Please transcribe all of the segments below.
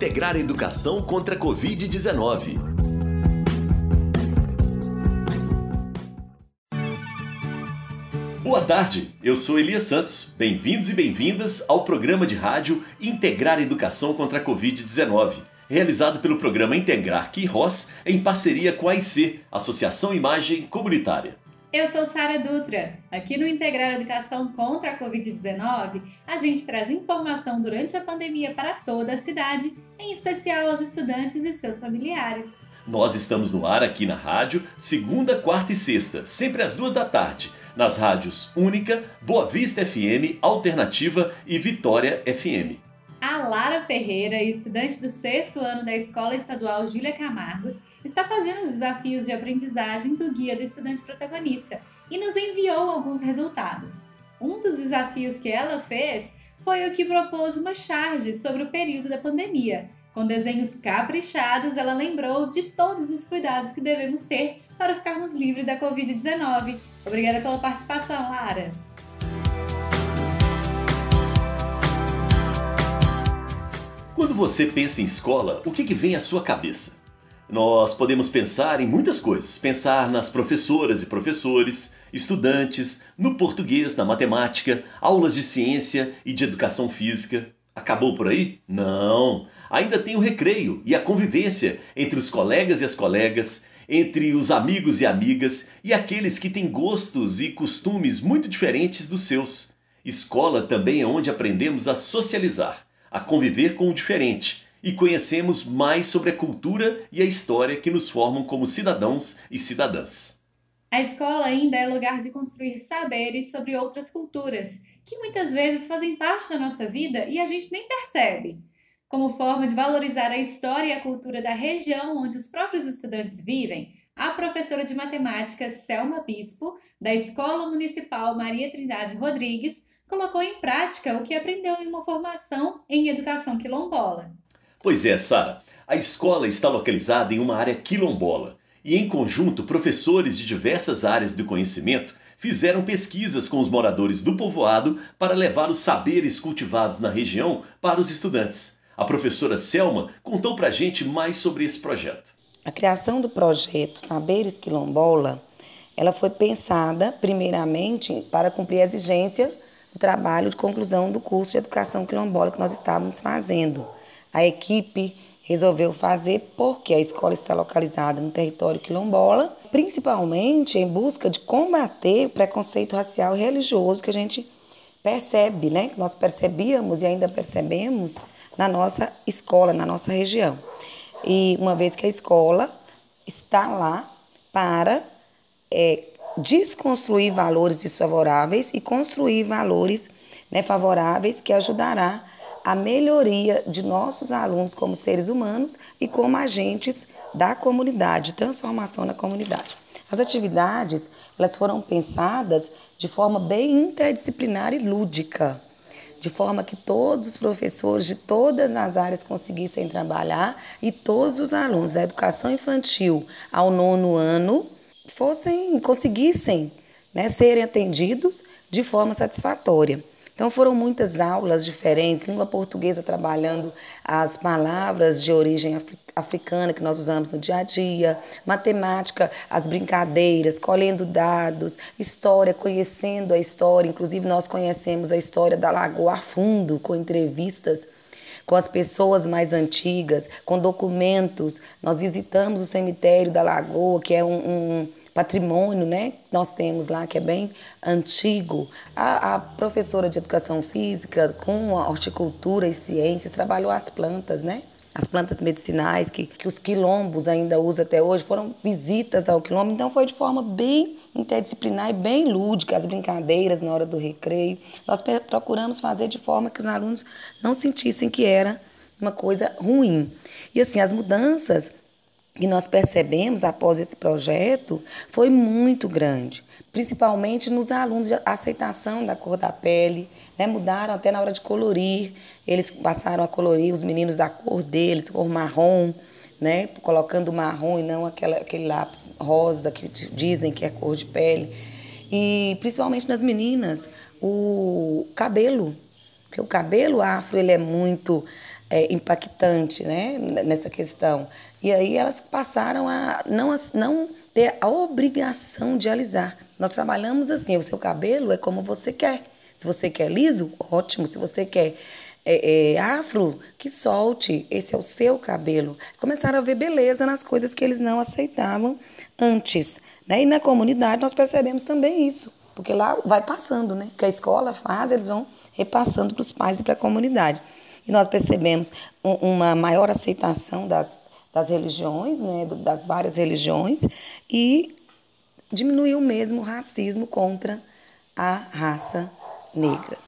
integrar a educação contra a Covid-19. Boa tarde, eu sou Elias Santos. Bem-vindos e bem-vindas ao programa de rádio Integrar a Educação contra a Covid-19, realizado pelo programa Integrar Queiroz em parceria com a IC, Associação Imagem Comunitária. Eu sou Sara Dutra. Aqui no Integrar Educação contra a Covid-19, a gente traz informação durante a pandemia para toda a cidade, em especial aos estudantes e seus familiares. Nós estamos no ar aqui na rádio, segunda, quarta e sexta, sempre às duas da tarde, nas rádios Única, Boa Vista FM, Alternativa e Vitória FM. A Lara Ferreira, estudante do sexto ano da Escola Estadual Júlia Camargos, está fazendo os desafios de aprendizagem do Guia do Estudante Protagonista e nos enviou alguns resultados. Um dos desafios que ela fez foi o que propôs uma charge sobre o período da pandemia. Com desenhos caprichados, ela lembrou de todos os cuidados que devemos ter para ficarmos livres da Covid-19. Obrigada pela participação, Lara! Você pensa em escola, o que, que vem à sua cabeça? Nós podemos pensar em muitas coisas. Pensar nas professoras e professores, estudantes, no português, na matemática, aulas de ciência e de educação física. Acabou por aí? Não! Ainda tem o recreio e a convivência entre os colegas e as colegas, entre os amigos e amigas e aqueles que têm gostos e costumes muito diferentes dos seus. Escola também é onde aprendemos a socializar a conviver com o diferente e conhecemos mais sobre a cultura e a história que nos formam como cidadãos e cidadãs. A escola ainda é lugar de construir saberes sobre outras culturas, que muitas vezes fazem parte da nossa vida e a gente nem percebe. Como forma de valorizar a história e a cultura da região onde os próprios estudantes vivem, a professora de matemática Selma Bispo, da Escola Municipal Maria Trindade Rodrigues, colocou em prática o que aprendeu em uma formação em educação quilombola. Pois é, Sara. A escola está localizada em uma área quilombola e, em conjunto, professores de diversas áreas do conhecimento fizeram pesquisas com os moradores do povoado para levar os saberes cultivados na região para os estudantes. A professora Selma contou para a gente mais sobre esse projeto. A criação do projeto Saberes Quilombola, ela foi pensada primeiramente para cumprir a exigência do trabalho de conclusão do curso de educação quilombola que nós estávamos fazendo. A equipe resolveu fazer porque a escola está localizada no território quilombola, principalmente em busca de combater o preconceito racial e religioso que a gente percebe, né? Que nós percebíamos e ainda percebemos na nossa escola, na nossa região. E uma vez que a escola está lá para é, desconstruir valores desfavoráveis e construir valores né, favoráveis que ajudará a melhoria de nossos alunos como seres humanos e como agentes da comunidade, transformação na comunidade. As atividades elas foram pensadas de forma bem interdisciplinar e lúdica, de forma que todos os professores de todas as áreas conseguissem trabalhar e todos os alunos da educação infantil ao nono ano fossem conseguissem né, serem atendidos de forma satisfatória. Então foram muitas aulas diferentes, língua portuguesa trabalhando as palavras de origem africana que nós usamos no dia a dia, matemática, as brincadeiras, colhendo dados, história, conhecendo a história, inclusive nós conhecemos a história da Lagoa a fundo com entrevistas com as pessoas mais antigas, com documentos. Nós visitamos o cemitério da Lagoa, que é um, um patrimônio, né? Nós temos lá que é bem antigo. A, a, professora de educação física com a horticultura e ciências trabalhou as plantas, né? As plantas medicinais que, que os quilombos ainda usam até hoje foram visitas ao quilombo, então foi de forma bem interdisciplinar e bem lúdica, as brincadeiras na hora do recreio. Nós procuramos fazer de forma que os alunos não sentissem que era uma coisa ruim. E assim, as mudanças que nós percebemos após esse projeto foi muito grande, principalmente nos alunos de aceitação da cor da pele, né? mudaram até na hora de colorir, eles passaram a colorir os meninos a cor deles, cor marrom, né? colocando marrom e não aquela, aquele lápis rosa que dizem que é cor de pele. E principalmente nas meninas, o cabelo, porque o cabelo afro ele é muito é, impactante né, nessa questão. E aí elas passaram a não, não ter a obrigação de alisar. Nós trabalhamos assim, o seu cabelo é como você quer. Se você quer liso, ótimo. Se você quer é, é, afro, que solte. Esse é o seu cabelo. Começaram a ver beleza nas coisas que eles não aceitavam antes. Né? E na comunidade nós percebemos também isso. Porque lá vai passando, né? Que a escola faz, eles vão repassando para os pais e para a comunidade. E nós percebemos um, uma maior aceitação das, das religiões, né, das várias religiões, e diminuiu mesmo o racismo contra a raça negra.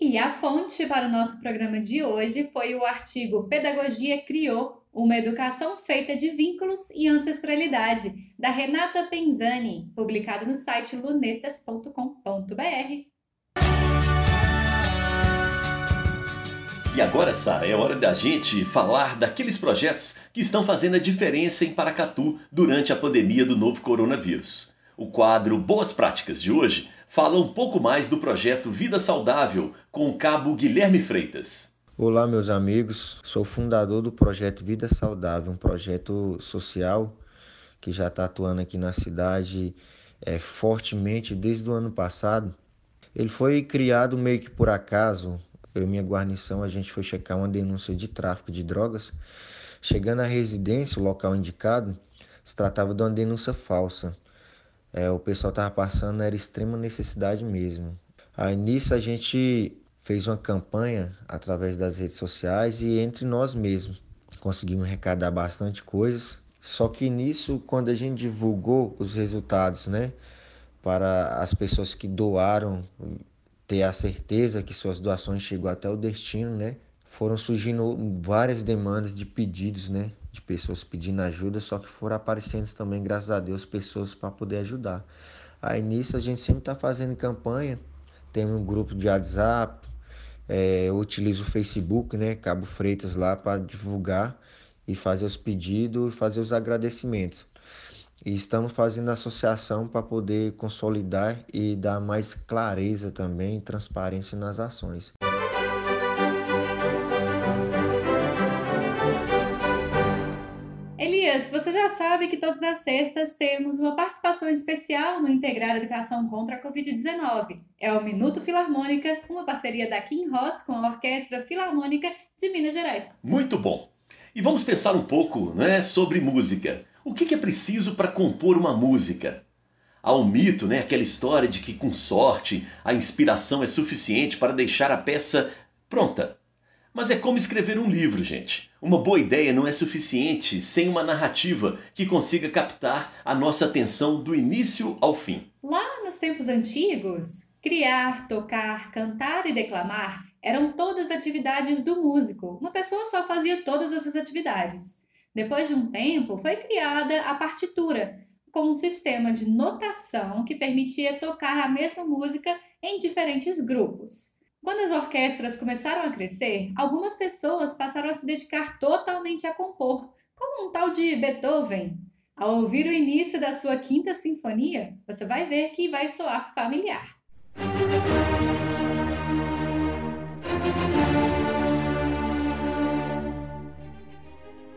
E a fonte para o nosso programa de hoje foi o artigo Pedagogia Criou, uma educação feita de vínculos e ancestralidade, da Renata Penzani, publicado no site lunetas.com.br. E agora, Sara, é hora da gente falar daqueles projetos que estão fazendo a diferença em Paracatu durante a pandemia do novo coronavírus. O quadro Boas Práticas de hoje fala um pouco mais do projeto Vida Saudável com o cabo Guilherme Freitas. Olá, meus amigos. Sou fundador do projeto Vida Saudável, um projeto social que já está atuando aqui na cidade é, fortemente desde o ano passado. Ele foi criado meio que por acaso, eu e minha guarnição, a gente foi checar uma denúncia de tráfico de drogas. Chegando à residência, o local indicado, se tratava de uma denúncia falsa. É, o pessoal estava passando, era extrema necessidade mesmo. Aí nisso a gente fez uma campanha através das redes sociais e entre nós mesmos. Conseguimos arrecadar bastante coisas. Só que nisso, quando a gente divulgou os resultados, né, para as pessoas que doaram ter a certeza que suas doações chegou até o destino, né? Foram surgindo várias demandas de pedidos, né? De pessoas pedindo ajuda, só que foram aparecendo também, graças a Deus, pessoas para poder ajudar. Aí nisso a gente sempre está fazendo campanha, tem um grupo de WhatsApp, é, eu utilizo o Facebook, né? Cabo Freitas lá para divulgar e fazer os pedidos e fazer os agradecimentos. E estamos fazendo associação para poder consolidar e dar mais clareza também, transparência nas ações. Elias, você já sabe que todas as sextas temos uma participação especial no Integrar Educação contra a Covid-19. É o Minuto Filarmônica, uma parceria da Kim Ross com a Orquestra Filarmônica de Minas Gerais. Muito bom! E vamos pensar um pouco né, sobre música. O que é preciso para compor uma música? Há um mito, né, aquela história de que com sorte a inspiração é suficiente para deixar a peça pronta. Mas é como escrever um livro, gente. Uma boa ideia não é suficiente sem uma narrativa que consiga captar a nossa atenção do início ao fim. Lá nos tempos antigos, criar, tocar, cantar e declamar eram todas atividades do músico. Uma pessoa só fazia todas essas atividades. Depois de um tempo, foi criada a partitura, com um sistema de notação que permitia tocar a mesma música em diferentes grupos. Quando as orquestras começaram a crescer, algumas pessoas passaram a se dedicar totalmente a compor, como um tal de Beethoven. Ao ouvir o início da sua quinta sinfonia, você vai ver que vai soar familiar.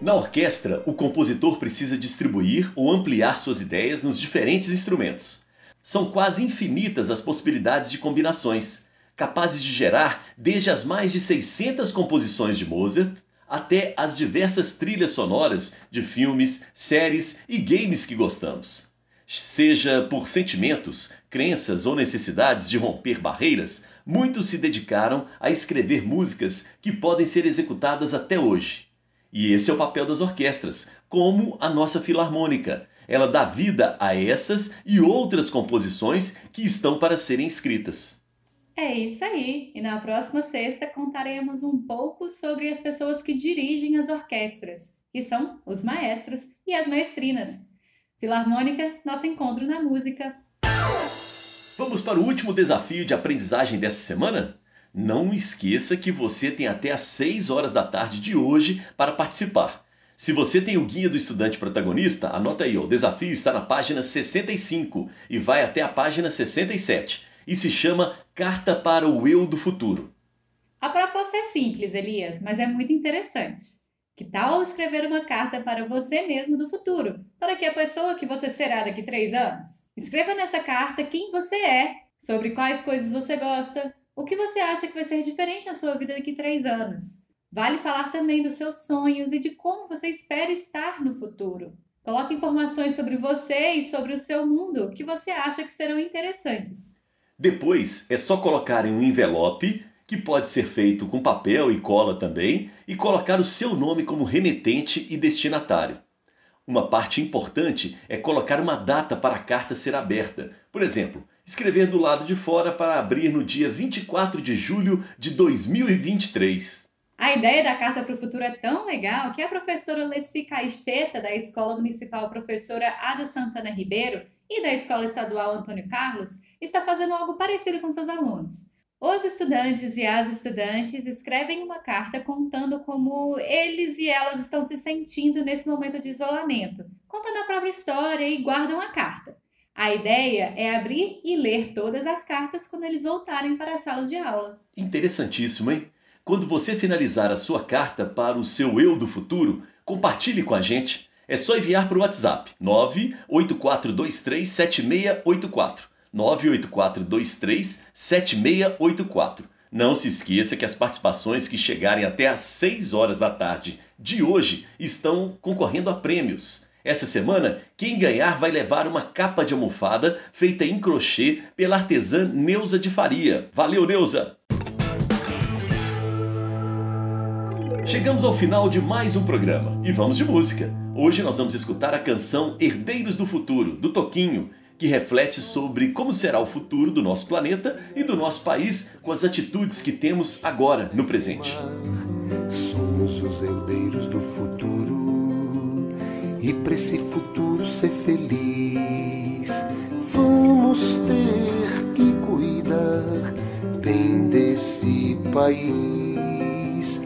Na orquestra, o compositor precisa distribuir ou ampliar suas ideias nos diferentes instrumentos. São quase infinitas as possibilidades de combinações, capazes de gerar desde as mais de 600 composições de Mozart até as diversas trilhas sonoras de filmes, séries e games que gostamos. Seja por sentimentos, crenças ou necessidades de romper barreiras, muitos se dedicaram a escrever músicas que podem ser executadas até hoje. E esse é o papel das orquestras, como a nossa filarmônica. Ela dá vida a essas e outras composições que estão para serem escritas. É isso aí! E na próxima sexta contaremos um pouco sobre as pessoas que dirigem as orquestras, que são os maestros e as maestrinas. Filarmônica, nosso encontro na música. Vamos para o último desafio de aprendizagem dessa semana? Não esqueça que você tem até às 6 horas da tarde de hoje para participar. Se você tem o guia do estudante protagonista, anota aí, ó, o desafio está na página 65 e vai até a página 67 e se chama Carta para o Eu do Futuro. A proposta é simples, Elias, mas é muito interessante. Que tal escrever uma carta para você mesmo do futuro, para que a pessoa que você será daqui três anos? Escreva nessa carta quem você é, sobre quais coisas você gosta, o que você acha que vai ser diferente na sua vida daqui três anos. Vale falar também dos seus sonhos e de como você espera estar no futuro. Coloque informações sobre você e sobre o seu mundo que você acha que serão interessantes. Depois é só colocar em um envelope, que pode ser feito com papel e cola também, e colocar o seu nome como remetente e destinatário. Uma parte importante é colocar uma data para a carta ser aberta. Por exemplo, escrever do lado de fora para abrir no dia 24 de julho de 2023. A ideia da Carta para o Futuro é tão legal que a professora Leci Caixeta, da Escola Municipal Professora Ada Santana Ribeiro, e da Escola Estadual Antônio Carlos, está fazendo algo parecido com seus alunos. Os estudantes e as estudantes escrevem uma carta contando como eles e elas estão se sentindo nesse momento de isolamento, contando a própria história e guardam a carta. A ideia é abrir e ler todas as cartas quando eles voltarem para as salas de aula. Interessantíssimo, hein? Quando você finalizar a sua carta para o seu eu do futuro, compartilhe com a gente. É só enviar para o WhatsApp 984237684. 984237684. Não se esqueça que as participações que chegarem até às 6 horas da tarde de hoje estão concorrendo a prêmios. Essa semana, quem ganhar vai levar uma capa de almofada feita em crochê pela artesã Neuza de Faria. Valeu, Neuza! Chegamos ao final de mais um programa e vamos de música. Hoje nós vamos escutar a canção Herdeiros do Futuro, do Toquinho, que reflete sobre como será o futuro do nosso planeta e do nosso país com as atitudes que temos agora, no presente. Somos os herdeiros do futuro e para esse futuro ser feliz, vamos ter que cuidar bem desse país.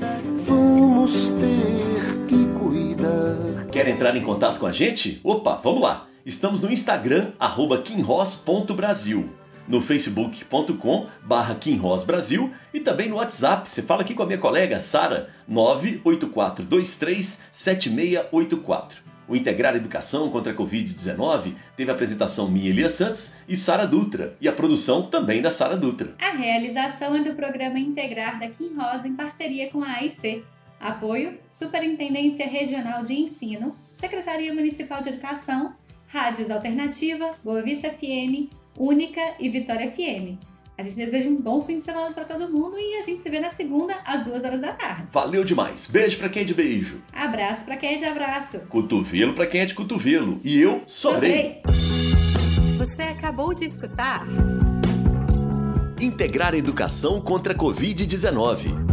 Vamos ter que cuidar. Quer entrar em contato com a gente? Opa, vamos lá! Estamos no Instagram, arroba no facebook.com barra Brasil e também no WhatsApp. Você fala aqui com a minha colega Sara, 984237684. O Integrar Educação contra a Covid-19 teve a apresentação minha, Elia Santos, e Sara Dutra, e a produção também da Sara Dutra. A realização é do programa Integrar da Kim Rosa em parceria com a AIC. Apoio: Superintendência Regional de Ensino, Secretaria Municipal de Educação, Rádios Alternativa, Boa Vista FM, Única e Vitória FM. A gente deseja um bom fim de semana para todo mundo e a gente se vê na segunda às duas horas da tarde. Valeu demais. Beijo para quem é de beijo. Abraço para quem é de abraço. Cotovelo para quem é de cotovelo. E eu sobrei. Você acabou de escutar Integrar Educação contra a Covid-19